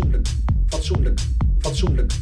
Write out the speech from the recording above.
fatsoenlijk, fatsoenlijk, fatsoenlijk,